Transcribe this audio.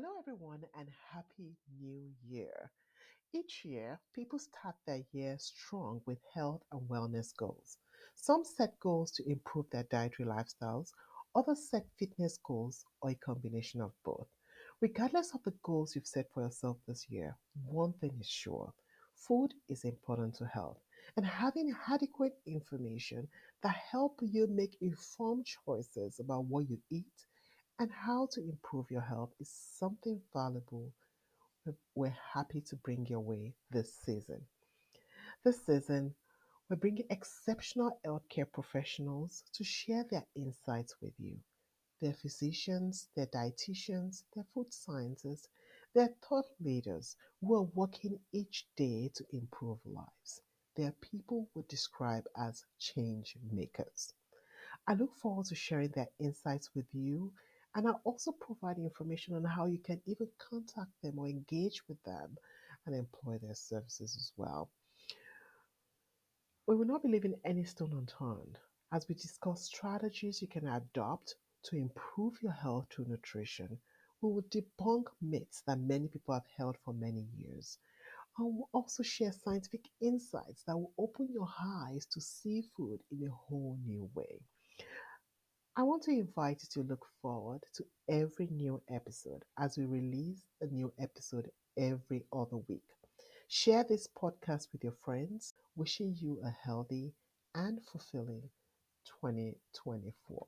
Hello, everyone, and Happy New Year. Each year, people start their year strong with health and wellness goals. Some set goals to improve their dietary lifestyles, others set fitness goals, or a combination of both. Regardless of the goals you've set for yourself this year, one thing is sure food is important to health, and having adequate information that help you make informed choices about what you eat and how to improve your health is something valuable we're happy to bring your way this season. This season, we're bringing exceptional healthcare professionals to share their insights with you. They're physicians, they're dietitians, they're food scientists, they're thought leaders who are working each day to improve lives. They're people we describe as change makers. I look forward to sharing their insights with you and I'll also provide information on how you can even contact them or engage with them and employ their services as well. We will not be leaving any stone unturned as we discuss strategies you can adopt to improve your health through nutrition. We will debunk myths that many people have held for many years. I will also share scientific insights that will open your eyes to see food in a whole new way. I want to invite you to look forward to every new episode as we release a new episode every other week. Share this podcast with your friends, wishing you a healthy and fulfilling 2024.